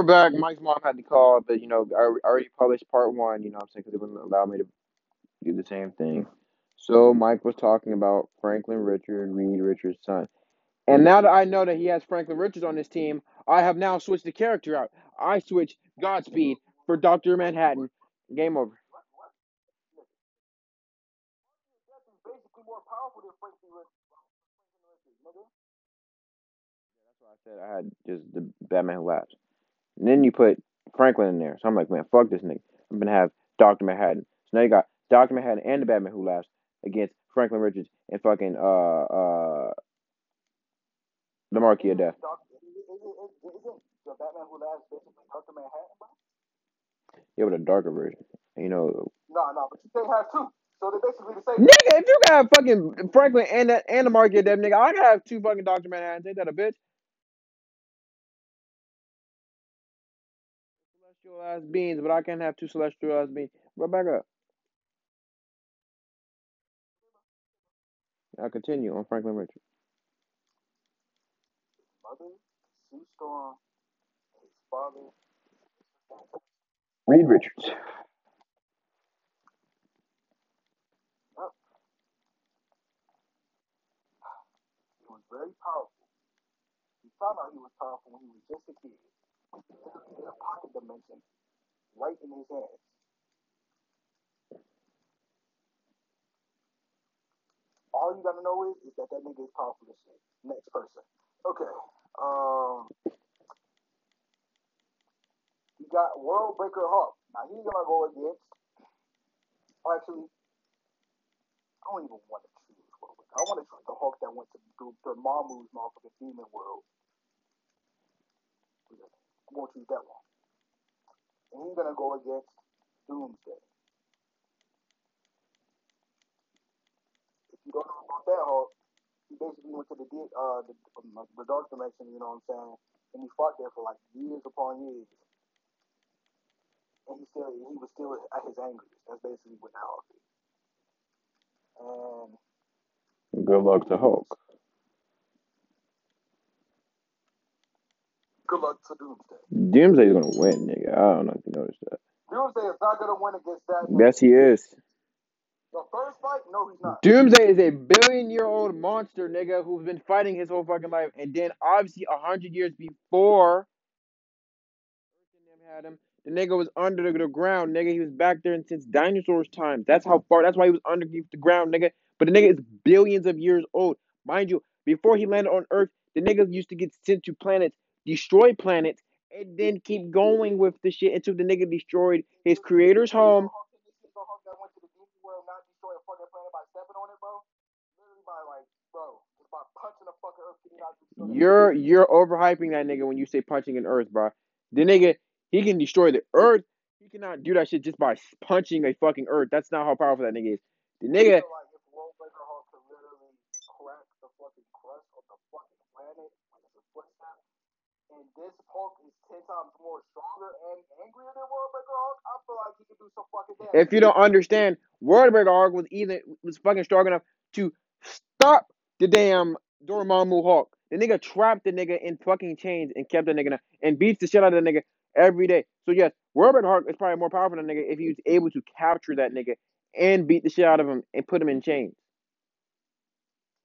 we're back. Mike's mom had to call, but you know, I already published part one. You know, what I'm saying because it wouldn't allow me to do the same thing. So Mike was talking about Franklin Richard, Reed Richards' son, and now that I know that he has Franklin Richards on his team, I have now switched the character out. I switched Godspeed for Doctor Manhattan. Game over. I said I had just the Batman Laughs. And then you put Franklin in there. So I'm like, man, fuck this nigga. I'm gonna have Doctor Manhattan. So now you got Doctor Manhattan and the Batman Who Laughs against Franklin Richards and fucking uh uh the Marquis of Death. Doc- Isn't isn't the Batman Who Laughs basically Doctor Manhattan, bro? Yeah, but a darker version. You know, No, no, but you can't have two. So they're basically the same. nigga, if you got fucking Franklin and that and the Marquis of Death, nigga, I can have two fucking Doctor Manhattans. Ain't that a bitch? Celestial ass beings, but I can't have two celestial ass beings. Go back up. I'll continue on Franklin Richards. Mother, Sue Storm, his father. Reed Richards. He was very powerful. He found out he was powerful when he was just a kid. He had a pocket dimension right in his hands. All you gotta know is, is that that nigga is powerful as shit. Next person. Okay. Um. You got World Breaker Hulk. Now he's gonna go against. Actually, I don't even want to choose. I want to choose the Hawk that went to do Dormammu's motherfucking demon world. I won't choose that one. And he's gonna go against Doomsday. If you don't know about that Hulk, he basically went to the uh the, um, the dark dimension. You know what I'm saying? And he fought there for like years upon years. And he still he was still at his angriest. That's basically what the Hulk is. And Good luck to Hulk. Good luck to Doomsday. Doomsday's gonna win, nigga. I don't know if you noticed that. Doomsday is not gonna win against that. Yes, he is. The first fight, no, he's not. Doomsday is a billion year old monster, nigga, who's been fighting his whole fucking life. And then, obviously, a hundred years before Earth and them had him, the nigga was under the, the ground, nigga. He was back there since dinosaurs' times. That's how far, that's why he was underneath the ground, nigga. But the nigga is billions of years old. Mind you, before he landed on Earth, the niggas used to get sent to planets, destroy planets, and then keep going with the shit until the nigga destroyed his creator's home. You're you're overhyping that nigga when you say punching an earth, bro. The nigga he can destroy the earth. He cannot do that shit just by punching a fucking earth. That's not how powerful that nigga is. The nigga, feel like if World Breaker Hulk could literally crack the fucking crust of the fucking planet with his footstep, and this Hulk is ten times more stronger and angrier than World Breaker Hulk, I feel like he could do some fucking damage. if you don't understand, Wordbreaker Arc was even was fucking strong enough to stop the damn Dormammu Hulk. The nigga trapped the nigga in fucking chains and kept the nigga and beats the shit out of the nigga every day. So yes, World Breaker Hulk is probably more powerful than nigga if he was able to capture that nigga and beat the shit out of him and put him in chains.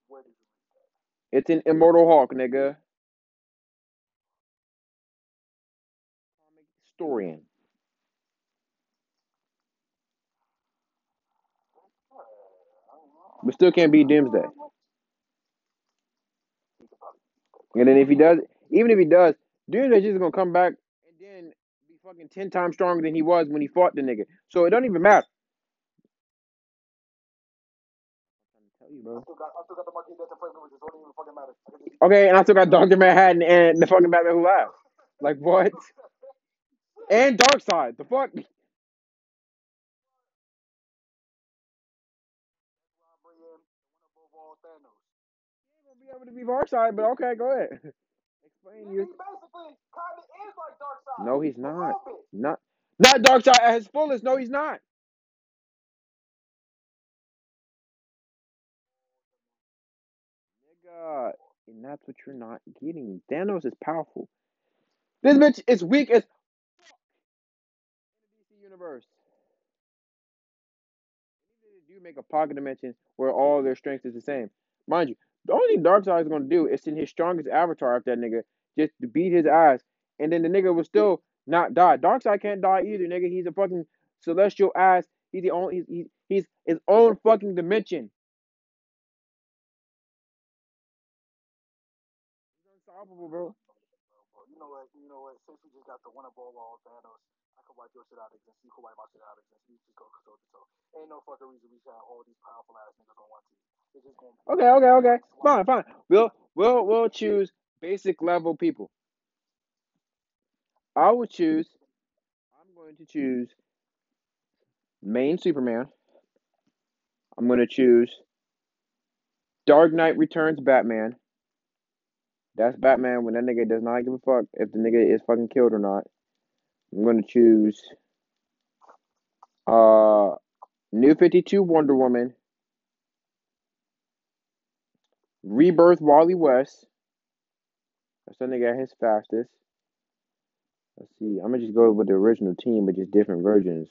Where did you read that? It's an immortal Hulk, nigga. Historian. But still can't beat Doomsday. And then if he does, even if he does, Doomsday's just gonna come back and then be fucking ten times stronger than he was when he fought the nigga. So it don't even matter. Okay, and I still got Doctor Manhattan and the fucking Batman Who Laughs. Like what? And Darkseid. The fuck? To be Darkseid, but okay, go ahead. Explain you. No, he's not. Not not Darkseid at his fullest. No, he's not. Nigga, and that's what you're not getting. Thanos is powerful. This bitch is weak as in the DC universe. They do make a pocket dimension where all their strength is the same. Mind you, the only thing Darkseid is gonna do is send his strongest avatar after that nigga just to beat his ass, and then the nigga will still not die. Darkseid can't die either, nigga. He's a fucking celestial ass. He's the only he's he's, he's his own fucking dimension. He's unstoppable, bro. Bro, you know what? You know what? Since we just got the winner ball on Thanos, I can your shit out of existence. You wipe my shit out of existence. You just go. Ain't no fucking reason we should have all these powerful ass niggas on one team. They're just Okay, okay, okay. Fine, fine. We'll we'll we'll choose basic level people. I will choose. I'm going to choose main Superman. I'm going to choose Dark Knight Returns Batman. That's Batman when that nigga does not give a fuck if the nigga is fucking killed or not. I'm going to choose uh New 52 Wonder Woman. Rebirth Wally West. That's that nigga at his fastest. Let's see. I'm gonna just go with the original team, but just different versions.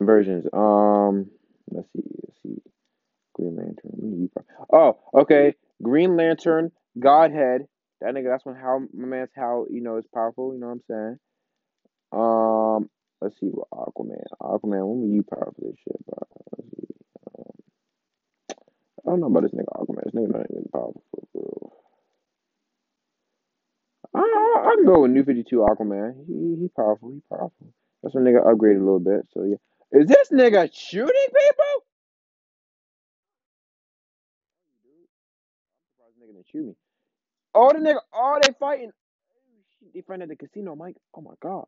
Versions. Um, let's see. Let's see. Green Lantern. Oh, okay. Green Lantern, Godhead. That nigga. That's when how my man's how you know is powerful. You know what I'm saying? Um, let's see what Aquaman. Aquaman. When were you powerful this shit, bro? Let's see. Um, I don't know about this nigga Aquaman. This nigga not even powerful real. I, I, I can go with New 52 Aquaman. He he powerful. He powerful. That's when nigga upgraded a little bit. So yeah. Is this nigga shooting people? Nigga shoot me. Oh, the nigga. all they fighting. They fighting at the casino, Mike. Oh my god.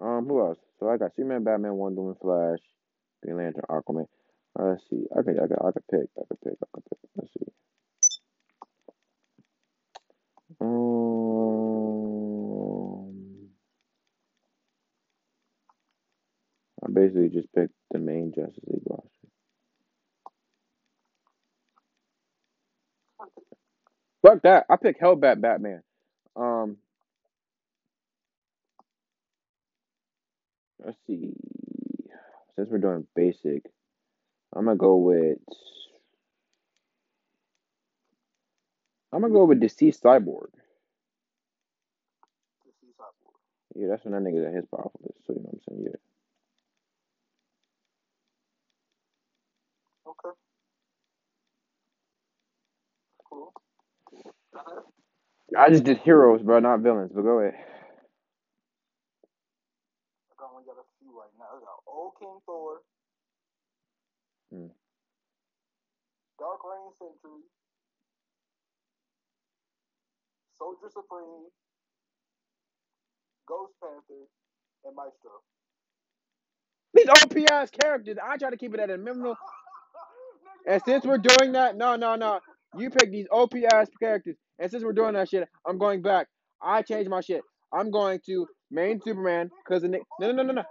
Um, who else? So I got Superman, Batman, Wonder Woman, Flash, Green Lantern, Aquaman. Uh, let's see. I could, I could, I could pick. I could pick. I could pick. Let's see. Um, I basically just picked the main Justice League roster. Fuck that. I pick Hellbat Batman. Um, let's see. Since we're doing basic, I'm gonna go with. I'm gonna go with deceased cyborg. Yeah, that's when that nigga's at his powerful. So you know what I'm saying? Yeah. Okay. Cool. I just did heroes, bro, not villains. But go ahead. I got we got a few right now. We got Old King Thor. Hmm. Dark Reign Sentry. Soldier Supreme. Ghost Panther. And Maestro. These OP ass characters. I try to keep it at a minimum. And since we're doing that, no, no, no. You pick these OP ass characters. And since we're doing that shit, I'm going back. I changed my shit. I'm going to main Superman because the no, no, no, no, no.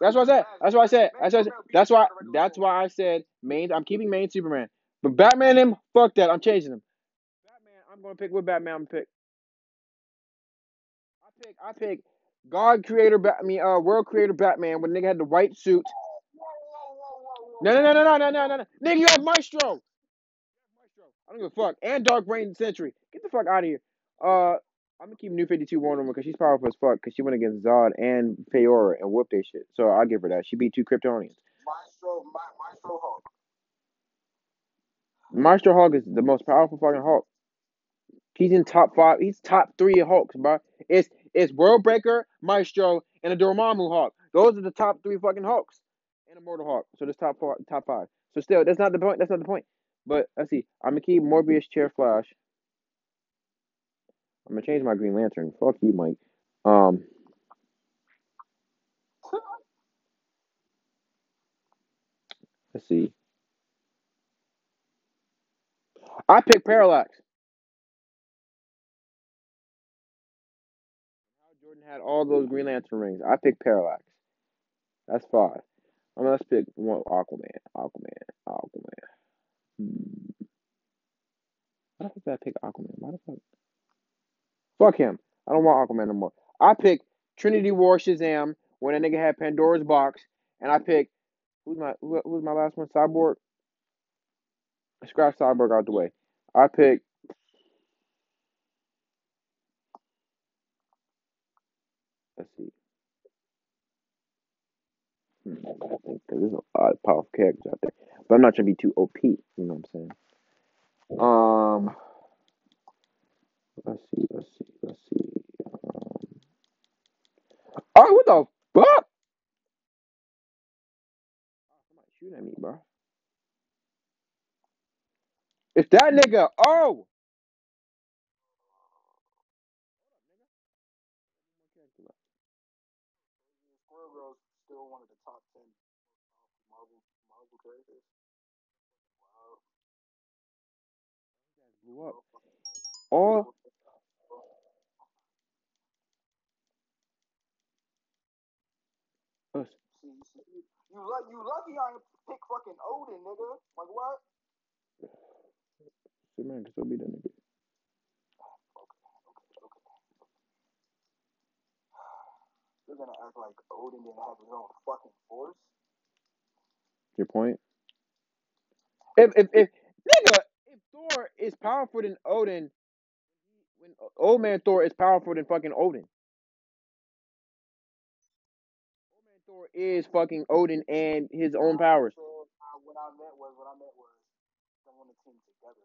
That's what I said. That's what I said. That's what I said. That's why. That's why I said main. I'm keeping main Superman. But Batman, him, fuck that. I'm changing him. Batman. I'm gonna pick what Batman I'm gonna pick. I pick. I pick. God creator. Bat- I mean, uh, world creator Batman. When nigga had the white suit. Whoa, whoa, whoa, whoa, whoa. No, no, no, no, no, no, no, no, no. Nigga, you have Maestro. Maestro. I don't give a fuck. And Dark Reign Sentry. Get the fuck out of here. Uh, I'm gonna keep New 52 Wonder Woman because she's powerful as fuck. Because she went against Zod and Faora and whooped their shit. So I'll give her that. She beat two Kryptonians. Maestro, Ma- Maestro Hulk. Maestro Hulk is the most powerful fucking Hulk. He's in top five. He's top three Hulks, bro. It's it's World Breaker, Maestro, and a Dormammu Hulk. Those are the top three fucking Hulks, and a Mortal Hulk. So there's top four, top five. So still, that's not the point. That's not the point. But let's see. I'm gonna keep Mobius, Chair, Flash. I'm gonna change my Green Lantern. Fuck you, Mike. Um. Let's see. I pick Parallax. Jordan had all those Green Lantern rings. I pick Parallax. That's five. I mean, let's pick one Aquaman. Aquaman. Aquaman. Hmm. Why the fuck did I pick Aquaman? Why the fuck? Fuck him. I don't want Aquaman no more. I picked Trinity War Shazam when a nigga had Pandora's box, and I picked who's my who, who's my last one? Cyborg. Scratch Cyborg out the way. I picked. Let's see. I think because there's a lot of powerful characters out there, but I'm not trying to be too OP. You know what I'm saying? Um. Let's see. Let's see. Let's see. Um. Oh, what the fuck? Somebody shoot at me, bro. It's that nigga. Oh. Squirrel Girl's still one of the top ten Marvel Marvel characters. Wow. Blew up. Oh. Us. See, see, you, you, you lucky I ain't pick fucking Odin, nigga. Like what? Superman can still be that nigga. You're gonna act like Odin didn't have his own fucking force. Your point. If if if nigga, if Thor is powerful than Odin, when old man Thor is powerful than fucking Odin. Old man Thor is fucking Odin and his own powers. Uh, what I meant was, what I meant was, to team together.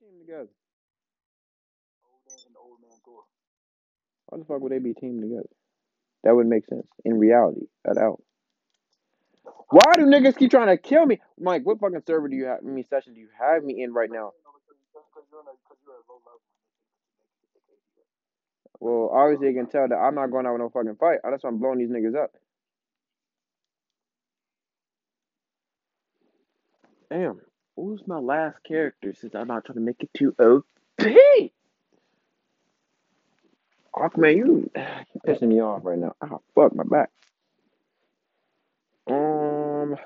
Team together. Odin and Old Man Thor. Why the fuck would they be teamed together? That would make sense in reality. At out. Why do niggas keep trying to kill me? Mike, what fucking server do you have? I mean, session do you have me in right now? Well, obviously you can tell that I'm not going out with no fucking fight. That's why I'm blowing these niggas up. Damn. Who's my last character since I'm not trying to make it too OP? Aquaman, you you're pissing me off right now. Ah, fuck my back. Um,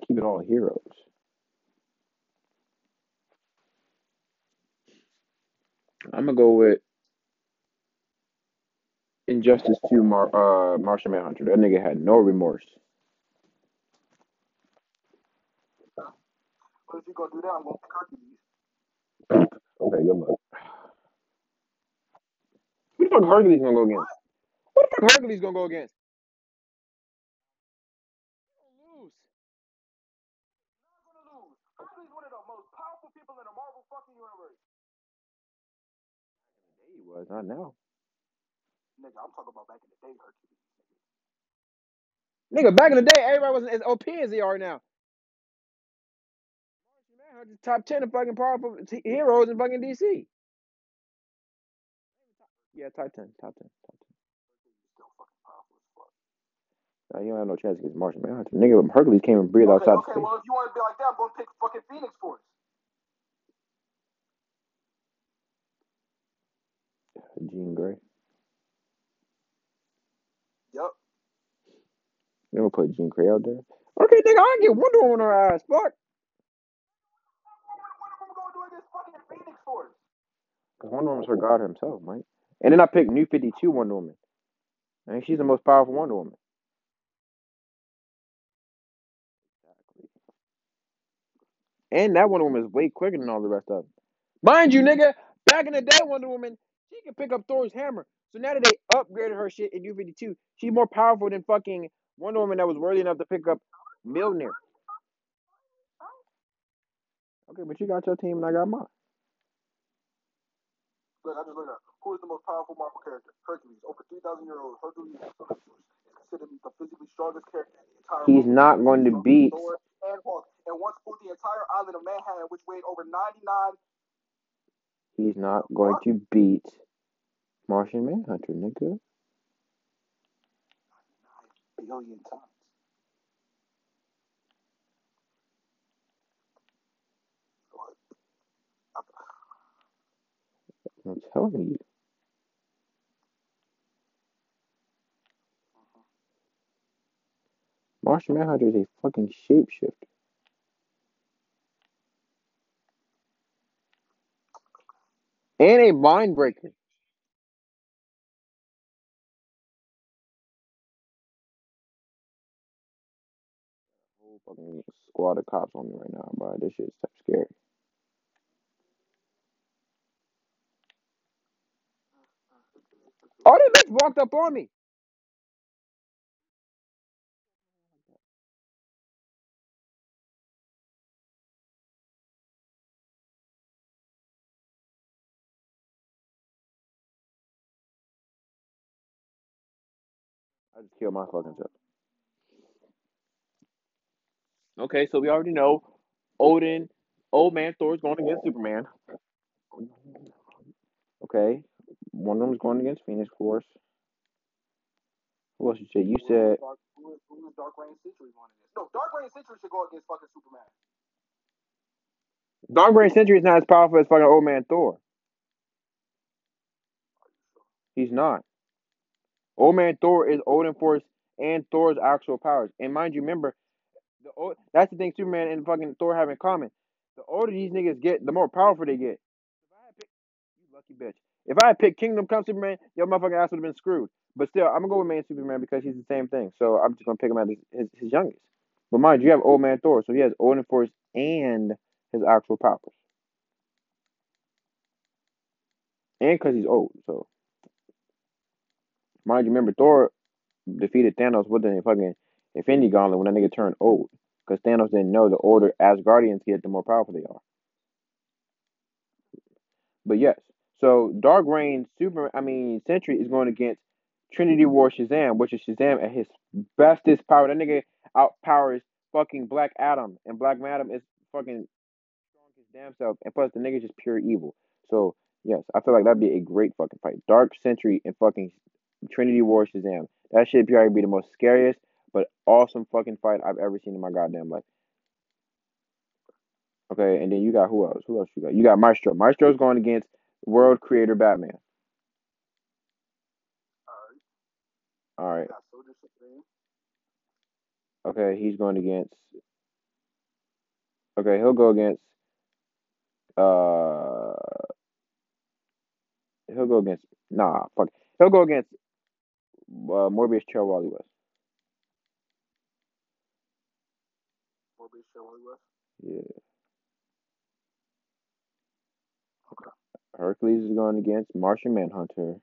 to keep it all heroes. I'm gonna go with Injustice 2 Mar- uh, Martian Manhunter. That nigga had no remorse. But if you're gonna do that, I'm gonna pick Hercules. Okay, good luck. Who the fuck Hercules gonna go against? Who the fuck Hercules gonna go against? He gonna lose. Not gonna lose. Hercules one of the most powerful people in the Marvel fucking universe. Yeah, he was, not now. Nigga, I'm talking about back in the day, Hercules. Nigga, back in the day, everybody wasn't as OP as they are now. Manhunter's top 10 of fucking powerful heroes in fucking DC. Yeah, top 10, top 10, top 10. Hercules is still fucking powerful as fuck. Nah, you don't have no chance against Martian Manhunter. Nigga, Hercules came and breathed Okay, outside okay, space. well if you want to be like that, I'm gonna pick fucking Phoenix Force. Jean Grey. Yep. You gonna put Jean Grey out there? Okay, nigga, I get Wonder Woman on her ass. Fuck. What am I gonna do against fucking Phoenix Force? Cause Wonder Woman's her god himself, Mike. And then I picked New 52 Wonder Woman. I think she's the most powerful Wonder Woman. Exactly. And that Wonder Woman is way quicker than all the rest of them. Mind you, nigga, back in the day, Wonder Woman, she can pick up Thor's hammer. So now that they upgraded her shit in New 52, she's more powerful than fucking Wonder Woman that was worthy enough to pick up Mjolnir. Okay, but you got your team and I got mine. Look, I just looked up. Who is the most powerful Marvel character? Hercules. Over 3,000 year old Hercules is considered the physically strongest character in the entire He's world. not going to beat. and and once pulled the entire island of Manhattan, which weighed over 99 He's not going to beat Martian Manhunter, nigga. Billion times. I'm telling you. Martian Manhunter is a fucking shapeshifter. And a mind breaker. Whole fucking squad of cops on me right now, bro. This shit's type scary. Oh, that bitch walked up on me. I just killed my fucking self. Okay, so we already know Odin, old man Thor's going against Superman. Okay, one of them's going against Phoenix Force. Who else you said? You said Dark, who, is, who is Dark Reign Sentry going against? No, Dark Reign Sentry should go against fucking Superman. Dark Reign Sentry is not as powerful as fucking old man Thor. He's not. Old man Thor is Odin Force and Thor's actual powers. And mind you, remember, the old, that's the thing Superman and fucking Thor have in common. The older these niggas get, the more powerful they get. If I had picked, you lucky bitch. If I had picked Kingdom Come Superman, your motherfucking ass would have been screwed. But still, I'm gonna go with Man Superman because he's the same thing. So I'm just gonna pick him as his, his, his youngest. But mind you, you have Old Man Thor, so he has Odin Force and his actual powers. And because he's old, so mind you, remember Thor defeated Thanos with the fucking Infinity Gauntlet when that nigga turned old. Because Thanos didn't know the older Asgardians get, the more powerful they are. But yes, so Dark Reign Super, I mean Sentry is going against Trinity War Shazam, which is Shazam at his bestest power. That nigga outpowers fucking Black Adam, and Black Adam is fucking damn self, and plus the nigga just pure evil. So yes, I feel like that'd be a great fucking fight. Dark Sentry and fucking Trinity War Shazam. That should probably be the most scariest but awesome fucking fight I've ever seen in my goddamn life. Okay, and then you got who else? Who else you got? You got Maestro. Maestro's going against World Creator Batman. Alright. All right. Soldier Supreme. Okay, he's going against. Okay, he'll go against. Uh, he'll go against. Nah, fuck. He'll go against. Uh, Mobius Chair Wally West. Mobius West. Yeah. Okay. Hercules is going against Martian Manhunter.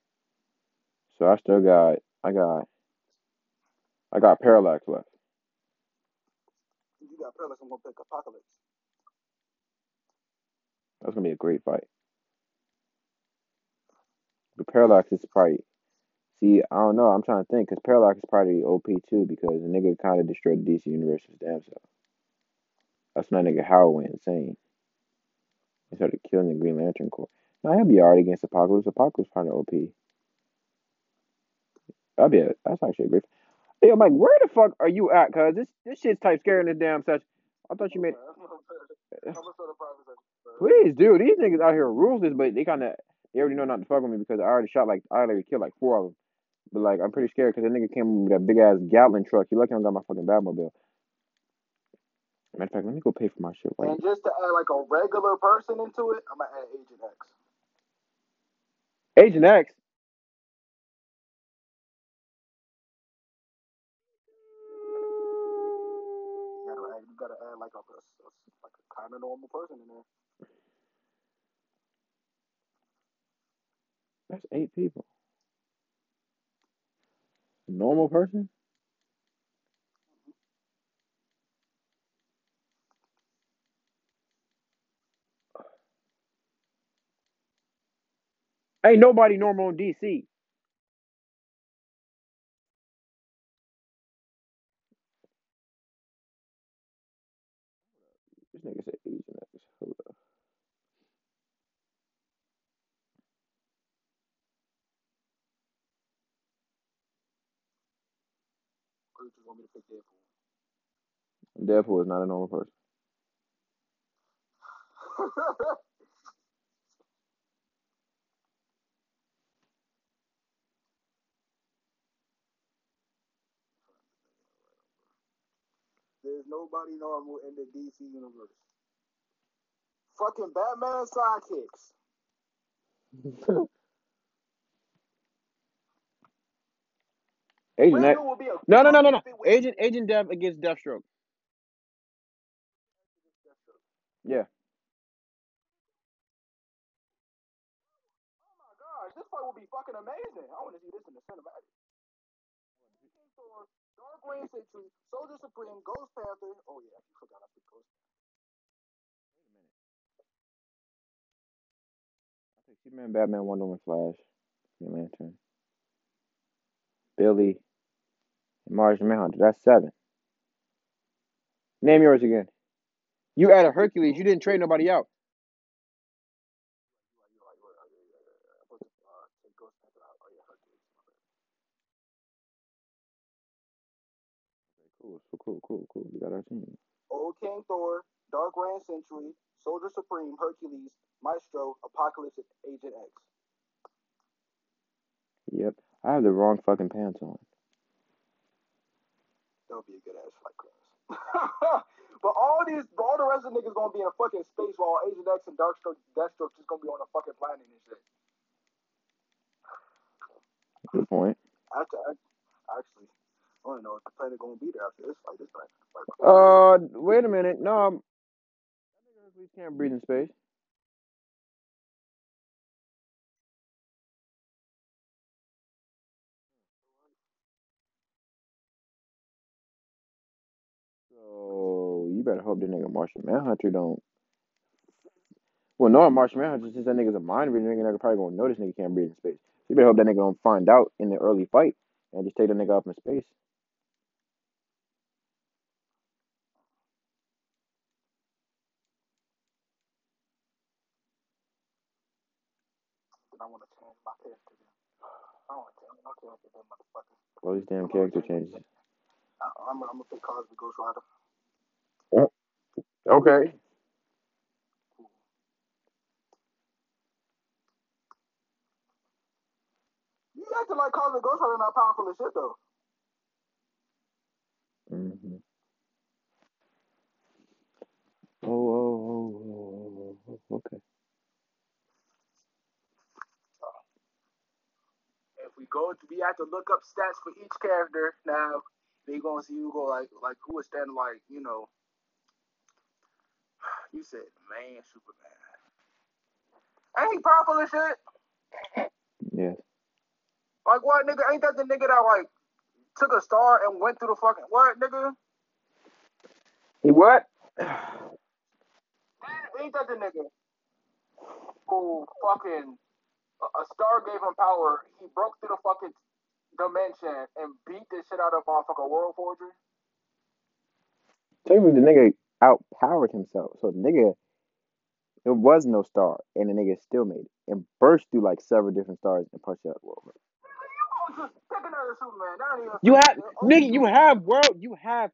So I still got. I got. I got Parallax left. You got Parallax, I'm gonna pick Apocalypse. That's gonna be a great fight. But Parallax is probably. See, I don't know. I'm trying to think because Parallax is probably OP too because the nigga kind of destroyed the DC universe with damn self. That's when that nigga Howard went insane. He started killing the Green Lantern Corps. Now he'll be alright against Apocalypse. Apocalypse probably OP. That'd be a, that's actually a great. Hey, I'm like, where the fuck are you at? Cause this this shit's type scary in this damn session. I thought you made. I'm gonna start a private session. Please, dude, these niggas out here rules this, but they kind of they already know not to fuck with me because I already shot like I already killed like four of them. But like I'm pretty scared because that nigga came with that big ass Gatling truck. You lucky I got my fucking Batmobile. Matter of fact, let me go pay for my shit right. And just to add like a regular person into it, I'm gonna add Agent X. Agent X. You gotta add, you gotta add like a, a, a like a kind of normal person in there. That's eight people. Normal person? Ain't nobody normal in DC. This nigga said Agent X. Hold up. Or you just want me to pick Deadpool? Deadpool is not a normal person. There's nobody normal in the DC universe. Fucking Batman sidekicks. Agent X. Riddler will be a No, no, no, no, no. Agent Agent Death against Deathstroke. Yeah. Oh my gosh, this fight will be fucking amazing. I want to see this in the cinematic. Dark Reign Sentry, Soldier Supreme, Ghost Panther. Oh yeah, you forgot I picked Ghost I think Superman, Batman, Wonder Woman, Flash, Green Lantern, Billy, and Martian Manhunter. That's seven. Name yours again. You added Hercules. You didn't trade nobody out. Cool, cool, cool, cool. We got our team. Old King Thor, Dark Reign Sentry, Soldier Supreme, Hercules, Maestro, Apocalypse, and Agent X. Yep. I have the wrong fucking pants on. Would be a good ass fight, Chris. but all these, all the rest of the niggas gonna be in a fucking space while Agent X and Darkstroke, Deathstroke just gonna be on a fucking planet and shit. Good point. Actually, actually, I don't know if the planet gonna be there after this fight. This fight. Uh, wait a minute. No, Hercules can't breathe in space. So you better hope the nigga Martian Manhunter don't. Well, no, Martian Manhunter since that nigga's a mind reader, nigga nigga probably gonna know this nigga can't breathe in space. So you better hope that nigga don't find out in the early fight and just take the nigga up in space. Then I want to change my character. I want to change my character. All these damn character changes. I, I'm, I'm gonna pick Cosmic Ghost Rider. Okay. You acting like Cosmic Ghost Rider not powerful as shit though. Mm-hmm. Oh, oh, oh, oh, oh, oh, okay. If we go, to we have to look up stats for each character. Now they gonna see who go like, like who is standing like, you know. You said man, Superman. Ain't he powerful as shit? Yes. Like what, nigga? Ain't that the nigga that like took a star and went through the fucking what, nigga? He what? Ain't that the nigga who fucking a star gave him power? He broke through the fucking dimension and beat the shit out of motherfucking World Forgery. Technically, the nigga outpowered himself. So the nigga, it was no star, and the nigga still made it and burst through like several different stars and punched out the world. You just pick another Superman. That ain't even You have, nigga. nigga, you have world, you have,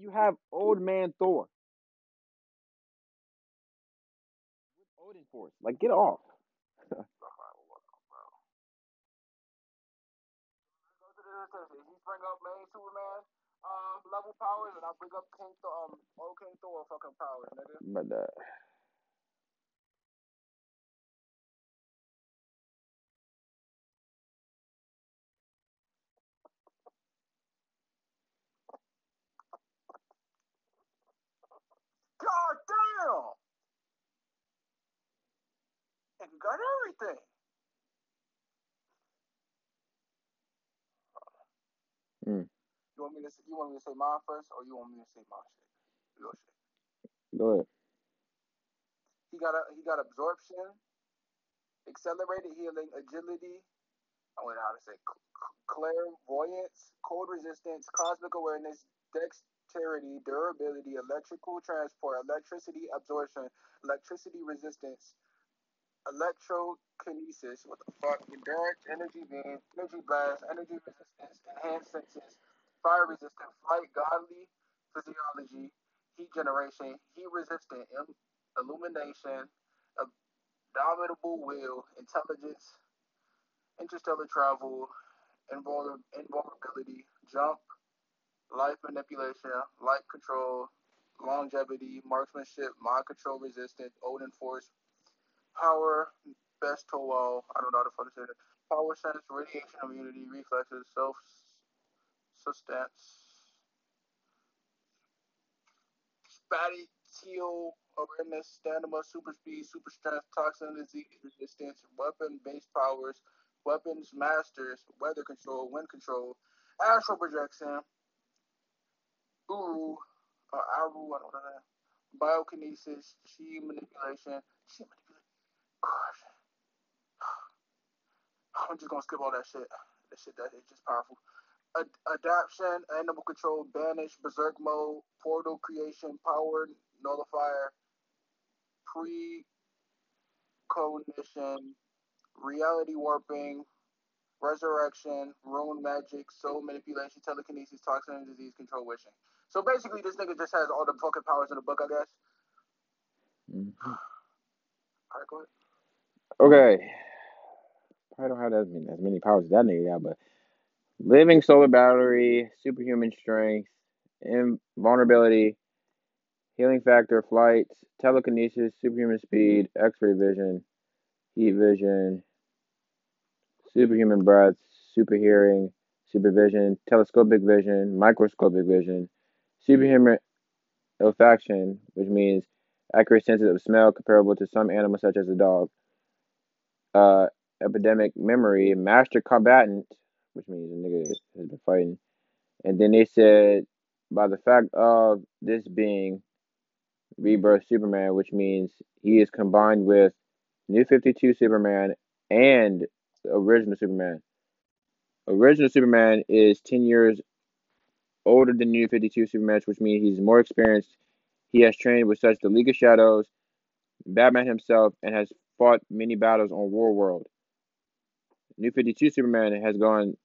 you have old man Thor. With Odin Force, like get off. Go to the assessment. He bring up main Superman uh, level powers, and I bring up King Thor, um, old King Thor fucking powers, nigga. But uh, God damn! And got everything. Hmm. You want me to say, you want me to say mine first, or you want me to say my shit? Your shit. go ahead. He got a he got absorption, accelerated healing, agility. I know how to say cl- cl- clairvoyance, cold resistance, cosmic awareness, dexterity, durability, electrical transport, electricity absorption, electricity resistance, electrokinesis. What the fuck? Endurance, energy beam, energy blast, energy resistance, enhanced senses, fire resistant, flight, godly physiology, heat generation, heat resistant, illumination, indomitable will, intelligence, interstellar travel, invulner- invulnerability, jump, life manipulation, light control, longevity, marksmanship, mind control, resistance, Odin force, power, best to wall. I don't know how to say that. Power sense, radiation immunity, reflexes, self sustenance, spatial awareness, stamina, super speed, super strength, toxin disease resistance, weapon based powers, weapons masters, weather control, wind control, astral projection, Uru, uh, Aru, I don't know that. Biokinesis, chi manipulation, chi manipulation. Gosh. I'm just gonna skip all that shit. That shit that is just powerful. Ad- adaption, animal control, banish, berserk mode, portal creation, power nullifier, precognition, reality warping, resurrection, rune magic, soul manipulation, telekinesis, toxin and disease control, wishing. So basically, this nigga just has all the fucking powers in the book, I guess. Mhm. All right, go ahead. Okay. I don't have as many, as many powers as that nigga got, but living solar battery, superhuman strength, invulnerability, healing factor, flight, telekinesis, superhuman speed, X-ray vision, heat vision, superhuman breath, super hearing, supervision, telescopic vision, microscopic vision, superhuman olfaction, which means accurate senses of smell comparable to some animals such as a dog. Uh, epidemic memory, master combatant, which means a nigga has been fighting. And then they said by the fact of this being rebirth Superman, which means he is combined with New 52 Superman and the original Superman. Original Superman is 10 years older than New 52 Superman, which means he's more experienced. He has trained with such the League of Shadows, Batman himself, and has fought many battles on War World. New 52 Superman has gone.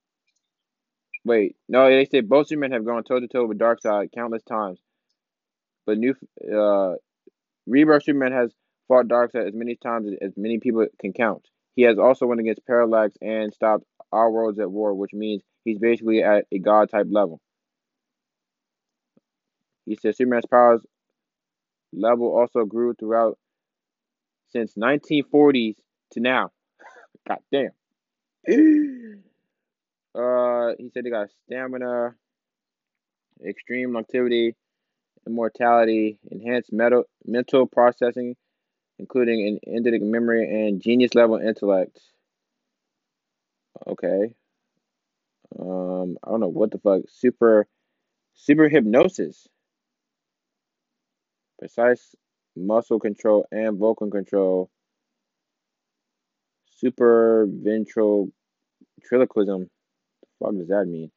Wait, no, they say both Supermen have gone toe to toe with Darkseid countless times. But New uh, Rebirth Superman has fought Darkseid as many times as many people can count. He has also went against Parallax and stopped our worlds at war, which means he's basically at a god type level. He says Superman's powers level also grew throughout since 1940s to now. God damn. uh, he said they got stamina, extreme longevity, immortality, enhanced mental mental processing, including an endemic memory and genius level intellect. Okay. Um, I don't know what the fuck. Super, super hypnosis, precise muscle control and vocal control. Super ventral triloquism. The fuck does that mean?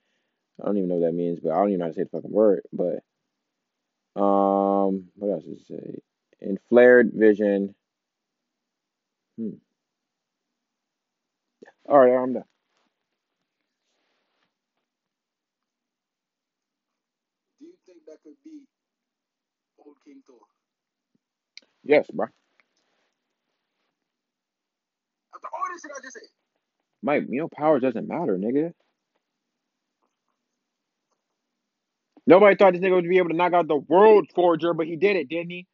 I don't even know what that means, but I don't even know how to say the fucking word. But um, what else does it say? In flared vision. Hmm. All right, I'm done. Do you think that could be old King Thor? Yes, bro. After all this shit I just said. Mike, you know powers doesn't matter, nigga. Nobody thought this nigga would be able to knock out the world forger, but he did it, didn't he?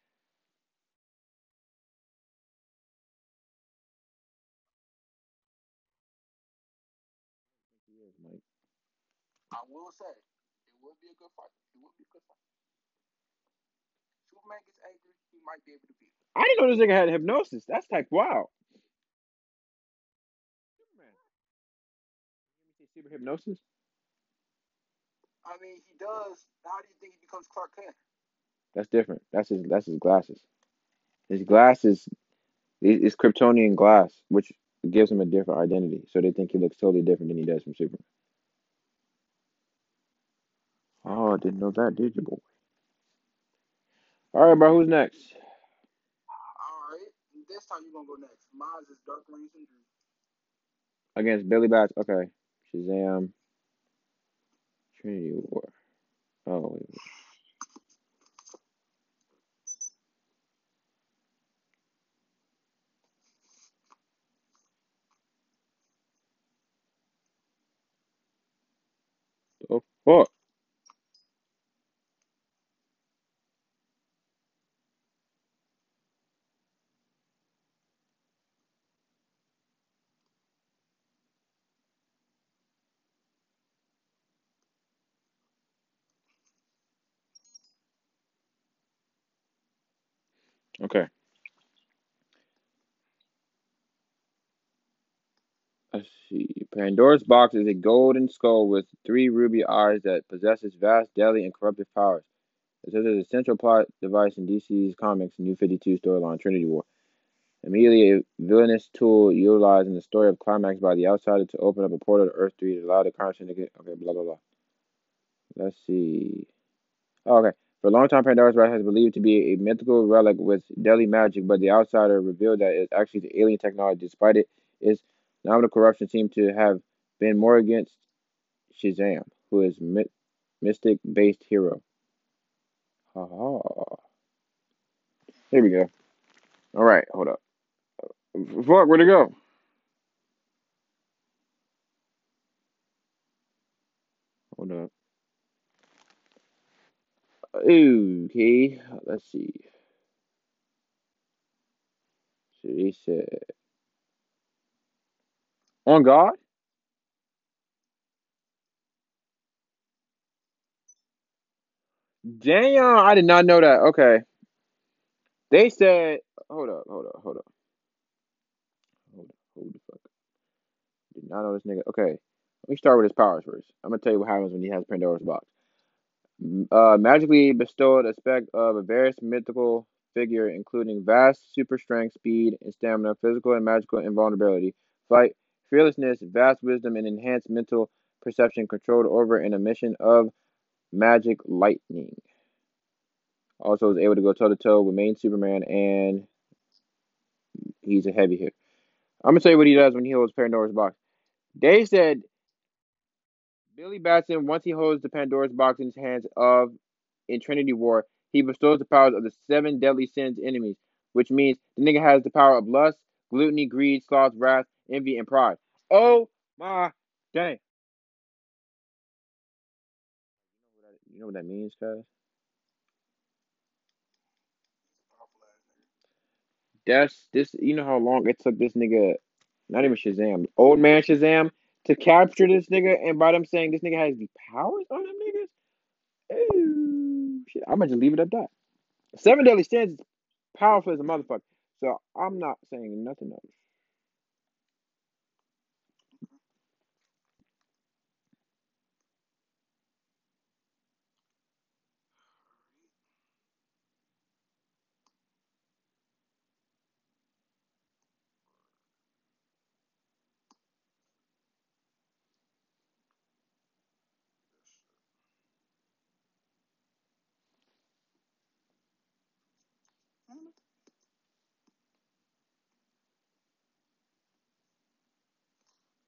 I will say, it would be a good fight. It would be a good fight. Superman gets angry, he might be able to beat him. I didn't know this nigga had hypnosis. That's like wow. Super hypnosis? I mean, he does. How do you think he becomes Clark Kent? That's different. That's his. That's his glasses. His glasses is is Kryptonian glass, which gives him a different identity. So they think he looks totally different than he does from Superman. Oh, I didn't know that, did you, boy? All right, bro. Who's next? All right. This time you're going to go next. Mine is Dark Reign. Against Billy Bats. Okay. Shazam. Trinity War. Oh, wait, wait. Oh, fuck. Okay. Let's see. Pandora's box is a golden skull with three ruby eyes that possesses vast, deadly, and corruptive powers. This is a central plot device in DC's comics New 52 storyline Trinity War. Immediately a villainous tool utilized in the story of Climax by the Outsider to open up a portal to Earth 3 to allow the Crime Syndicate. Okay, blah, blah, blah. Let's see. Oh, okay. For a long time, Pandora's box has believed to be a mythical relic with deadly magic, but the Outsider revealed that it's actually the alien technology. Despite it, its nominal corruption seemed to have been more against Shazam, who is my- mystic-based hero. Ha ha. Here we go. All right, hold up. Fuck, where'd it go? Hold up. Okay, let's see. So they said, on God? Damn, I did not know that. Okay. They said, hold up, hold up, hold up. Hold up, hold the fuck. Did not know this nigga. Okay, let me start with his powers first. I'm gonna tell you what happens when he has Pandora's box. Uh, magically bestowed aspect of a various mythical figure, including vast super strength, speed, and stamina, physical and magical invulnerability, flight, fearlessness, vast wisdom, and enhanced mental perception controlled over an emission of magic lightning. Also is able to go toe to toe with main Superman, and he's a heavy hitter. I'm gonna tell you what he does when he holds Pandora's box. They said Billy Batson, once he holds the Pandora's box in his hands of in Trinity War, he bestows the powers of the seven deadly sins enemies, which means the nigga has the power of lust, gluttony, greed, sloth, wrath, envy, and pride. Oh my dang. You know what that means, cuz? That's this you know how long it took this nigga not even Shazam, old man Shazam, to capture this nigga, and by them saying this nigga has the powers on them niggas, ooh, shit, I'm gonna just leave it at that. Seven deadly sins is powerful as a motherfucker, so I'm not saying nothing else.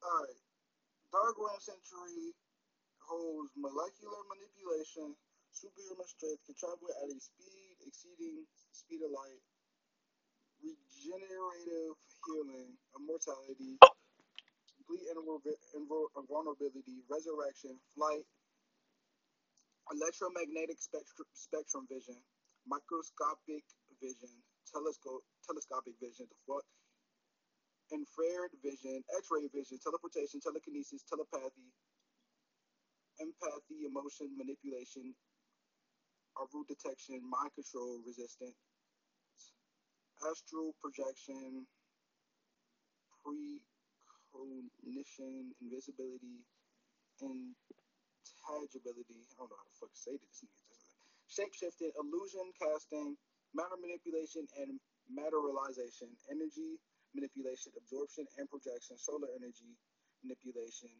Alright. Reign Sentry holds molecular manipulation, superhuman strength, can travel at a speed exceeding speed of light, regenerative healing, immortality, complete invul- invul- invulnerability, resurrection, flight, electromagnetic spectrum, spectrum vision, microscopic vision, telescope, telescopic vision, the fuck, infrared vision, X-ray vision, teleportation, telekinesis, telepathy, empathy, emotion manipulation, root detection, mind control, resistance, astral projection, precognition, invisibility, intangibility. I don't know how to fuck say this. Shape shifting, illusion casting, matter manipulation, and materialization, energy manipulation, absorption and projection, solar energy manipulation,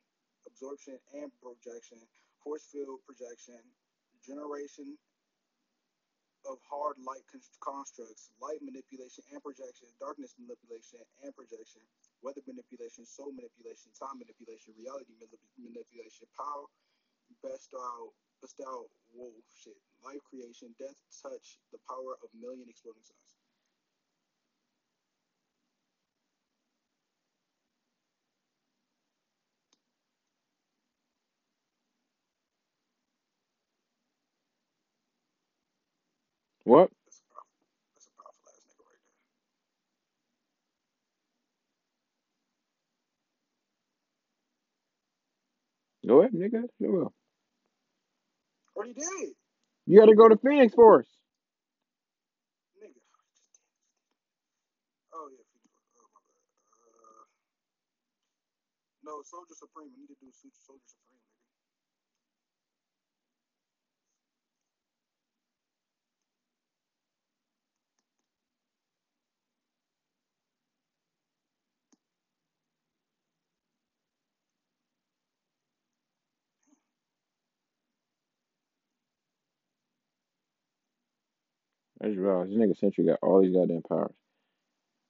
absorption and projection, force field projection, generation of hard light constructs, light manipulation and projection, darkness manipulation and projection, weather manipulation, soul manipulation, time manipulation, reality manipulation, power, bestow, bestow, whoa, shit, life creation, death, touch, the power of million exploding suns. What? Go ahead, nigga. You will. Already did. You gotta go to Phoenix for us. Nigga. Oh yeah, Oh my bad. Uh, no, Soldier Supreme. We need to do Soldier Supreme. I just realized this nigga Sentry got all these goddamn powers.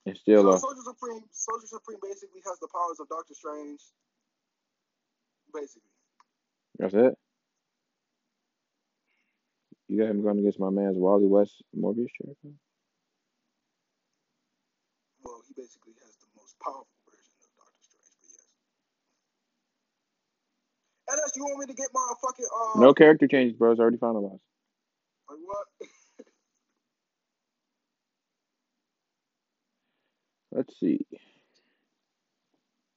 And still, So uh, Soldier Supreme, Soldier Supreme basically has the powers of Doctor Strange. Basically. that's it. You got him going against my man's Wally West Mobius chair. Well, he basically has the most powerful version of Doctor Strange, but yes. Unless you want me to get my fucking uh No character changes, bro. It's already finalized. like what? Let's see.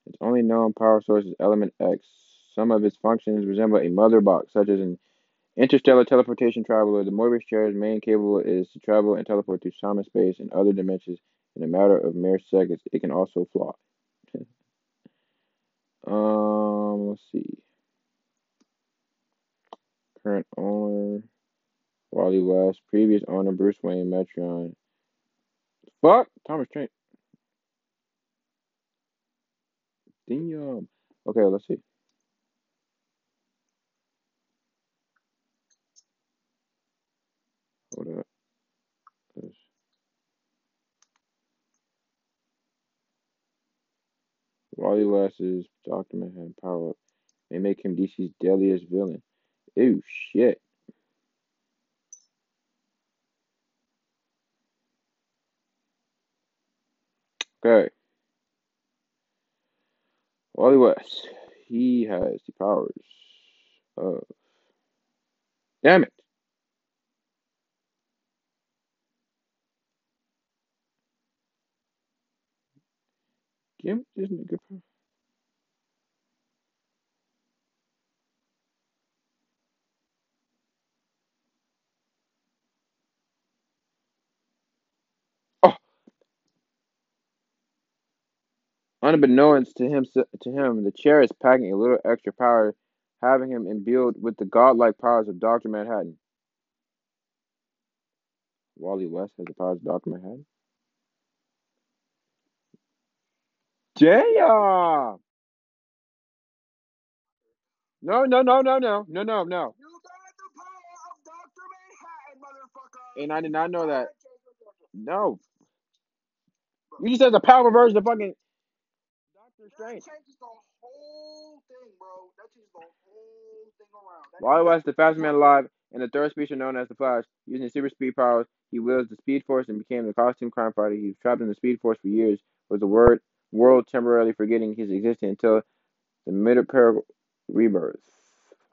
Its only known power source is Element X. Some of its functions resemble a mother box, such as an interstellar teleportation traveler. The Mobius chair's main capable is to travel and teleport through time and space and other dimensions in a matter of mere seconds. It can also fly. um, let's see. Current owner Wally West. Previous owner Bruce Wayne Metron. Fuck Thomas Train. Damn. Okay, let's see. Hold up. Wally West's Doctor Manhattan power up may make him DC's deadliest villain. Ew, shit. Okay. Wally West. He has the powers of. Damn it. Give this nigga power. Oh, unbeknownst to him, to him, the chair is packing a little extra power, having him imbued with the godlike powers of Doctor Manhattan. Wally West has the powers of Doctor Manhattan. Damn! No, no, no, no, no, no, no, no. You got the power of Doctor Manhattan, motherfucker. And I did not know that. Alright, change the subject. No. You just said the power version of fucking That changes the whole thing, bro. That changes the whole thing around. That Wally changes West, the fastest man alive, and the third species known as the Flash. Using his super speed powers, he wields the Speed Force and became the costume crime fighter. He was trapped in the Speed Force for years, was the word world temporarily forgetting his existence until the mid-pair rebirth.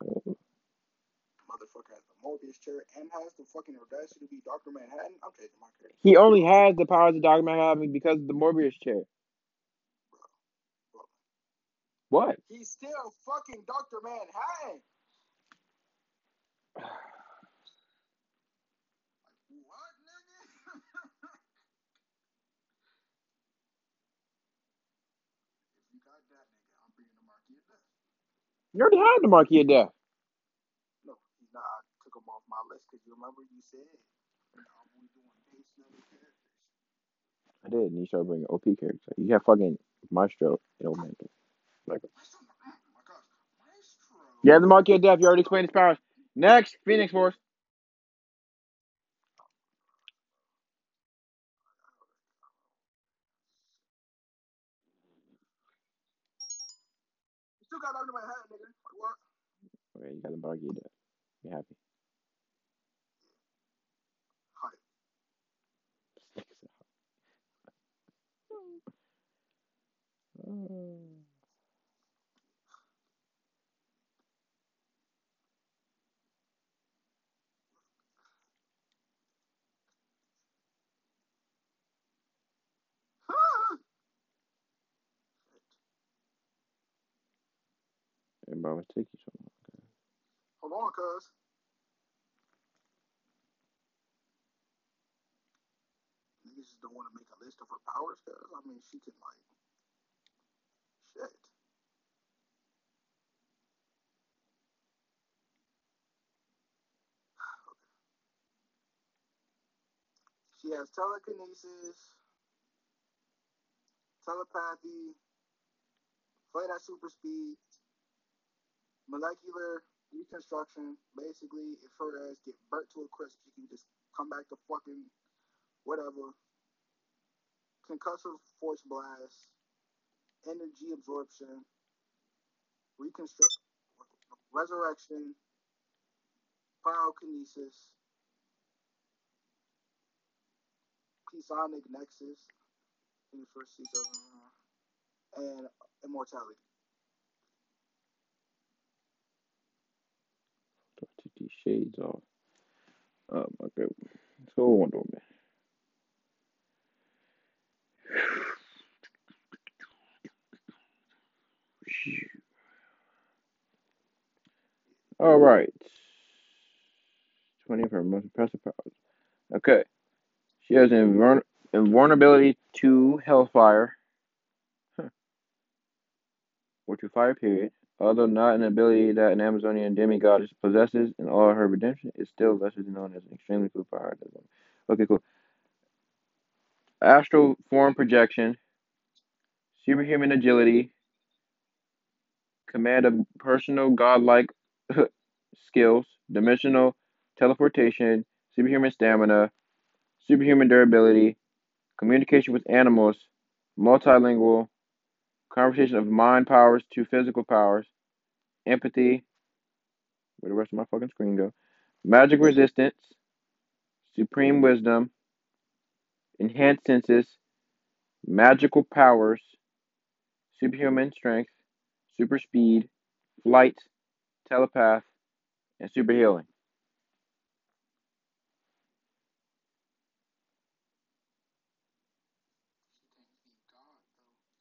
motherfucker has the Mobius chair and has the fucking audacity to be Doctor Manhattan. I'm changing my character. He only has the powers of Doctor Manhattan because of the Mobius chair. Bro, What? he's still fucking Doctor Manhattan. What, nigga? if you got that nigga, I'm bringing the Marquis of Death. You already had the Marquis of Death. No, he's not. I took him off my list because you remember you said I'm only doing base level characters. I did, and you started bringing OP characters. You have fucking Maestro and Old Man. Like, Maestro, my gosh, Maestro. yeah, the of Death. You already explained his powers. Next, Phoenix Force. Still got Doctor Manhattan, nigga. What? Okay, you got the of Death. You happy? Hype. Oh. Hey, bro, take you somewhere. Okay. Hold on, cuz. Niggas just don't want to make a list of her powers, cuz. I mean, she can, like, shit. She has telekinesis, telepathy, fight at super speed, molecular reconstruction. Basically, if her ass get burnt to a crisp, she can just come back to fucking whatever. Concussive force blast, energy absorption, reconstruct, resurrection, pyrokinesis, Psionic Nexus, in the first season, and immortality. These shades off. Oh my god. Go Wonder Woman. All right. 20 for most impressive powers. Okay. She has invulner- invulnerability to Hellfire. Huh. Or to fire, period. Although not an ability that an Amazonian demigod possesses in all her redemption, is still lesser known as an extremely cool power. Okay, cool. Astral form projection, superhuman agility, command of personal godlike skills, dimensional teleportation, superhuman stamina, superhuman durability, communication with animals, multilingual, conversation of mind powers to physical powers, empathy, where the rest of my fucking screen go, magic resistance, supreme wisdom, enhanced senses, magical powers, superhuman strength, super speed, flight, telepath, and super healing.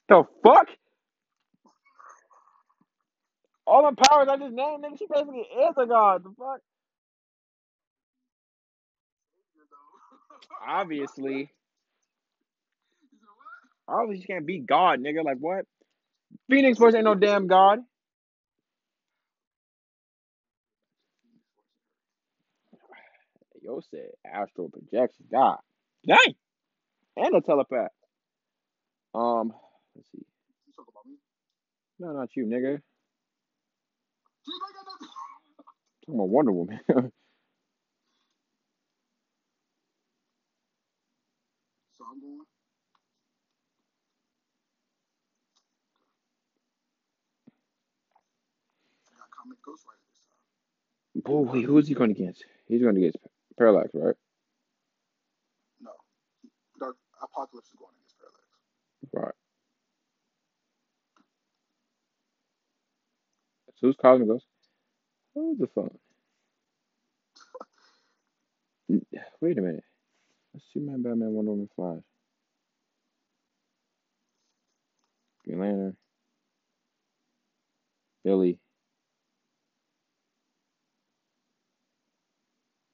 The fuck? All the powers I just named, nigga, she basically is a god. The fuck? Obviously. Obviously, she can't be God, nigga. Like, what? Phoenix Force ain't no damn god. Yo said astral projection. God. Dang! And a telepath. Um, let's see. You talk about me? No, not you, nigga. She ain't got nothing. Talking about Wonder Woman. So I'm going. I got Cosmic Ghost Rider this time. oh, wait, who's he going against? He's going against Parallax, right? No. Dark Apocalypse is going against Parallax. Right. Who's Cosmic Ghost? Who's the phone? Wait a minute. Let's see Superman, Batman, Wonder Woman, Flash. Green Lantern. Billy.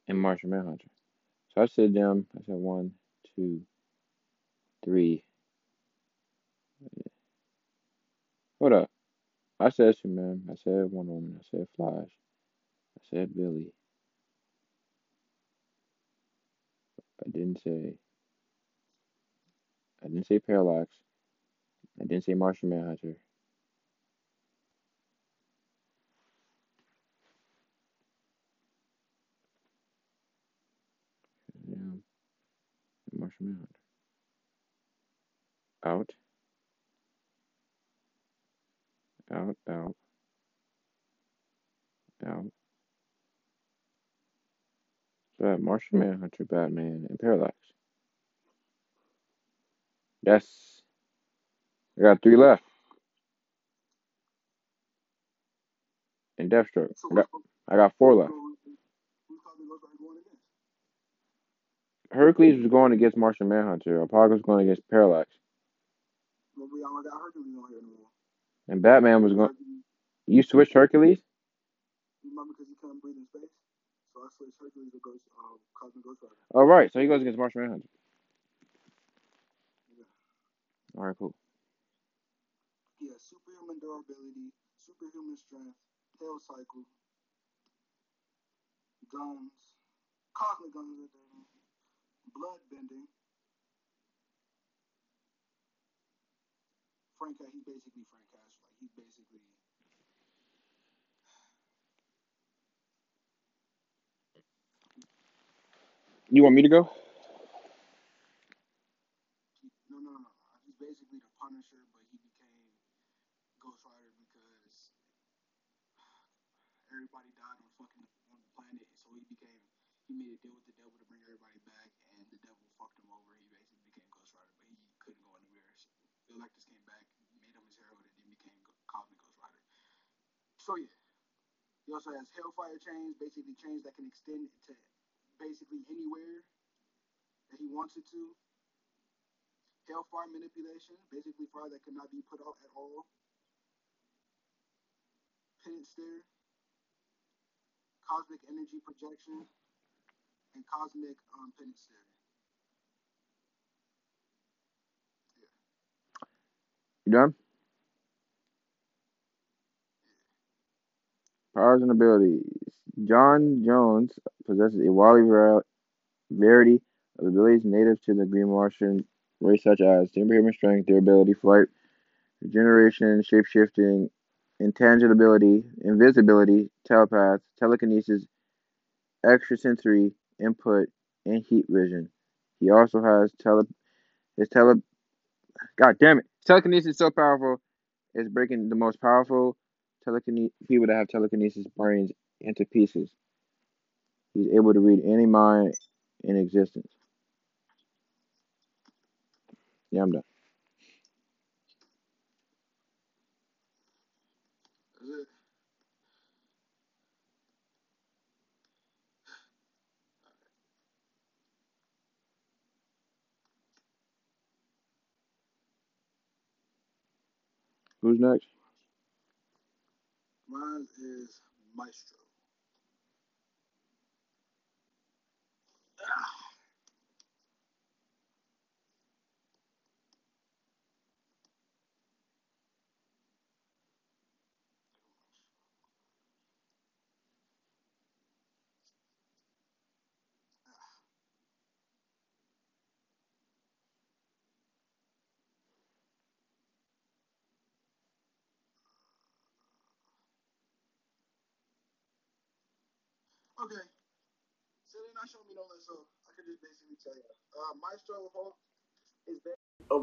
And Martian Manhunter. So I said them. I said one, two, three. Hold up. I said Superman. I said Wonder Woman. I said Flash. I said Billy. I didn't say. I didn't say Parallax. I didn't say Martian Manhunter. Yeah. Martian Manhunter. Out. Out, out. Out. So I have Martian hmm. Manhunter, Batman, and Parallax. Yes. I got three left. And Deathstroke. I got, I got four left. who's Cosmic Ghost Rider going against? Hercules was going against Martian Manhunter. Apocalypse was going against Parallax. Well, we all got Hercules on here. And Batman was going. You switched Hercules? remember because he couldn't breathe in space? So I switched Hercules Ghost, uh, Cosmic Ghost Rider. All right. So he goes against Martian Manhunter. Yeah. All right, cool. Yeah, superhuman durability, superhuman strength, tail cycle, guns, cosmic guns, there, blood bending. Frank, he's basically Frank. He's basically You want me to go? no, no, no. He's basically the Punisher, but he became Ghost Rider because everybody died on fucking on the planet, so he became he made a deal with the devil to bring everybody back, and the devil fucked him over. He basically became Ghost Rider, but he couldn't go anywhere. So Galactus came back, made him his hero, and then became Cosmic Ghost Rider. So yeah, he also has Hellfire chains, basically chains that can extend to basically anywhere that he wants it to. Hellfire manipulation, basically fire that cannot be put out at all. Penance stare, cosmic energy projection, and cosmic um, penance stare. You done? Powers and abilities. J'onn J'onzz possesses a wildly variety of abilities native to the Green Martian race, such as superhuman strength, durability, flight, regeneration, shapeshifting, intangibility, invisibility, telepath, telekinesis, extrasensory input, and heat vision. He also has tele his tele God damn it. Telekinesis is so powerful, it's breaking the most powerful people that have telekinesis brains into pieces. He's able to read any mind in existence. Yeah, I'm done. Who's next? Mine is Maestro. Ah. Okay. So they're not showing me no list, so I could just basically tell you. Uh, Maestro Hulk is very, a very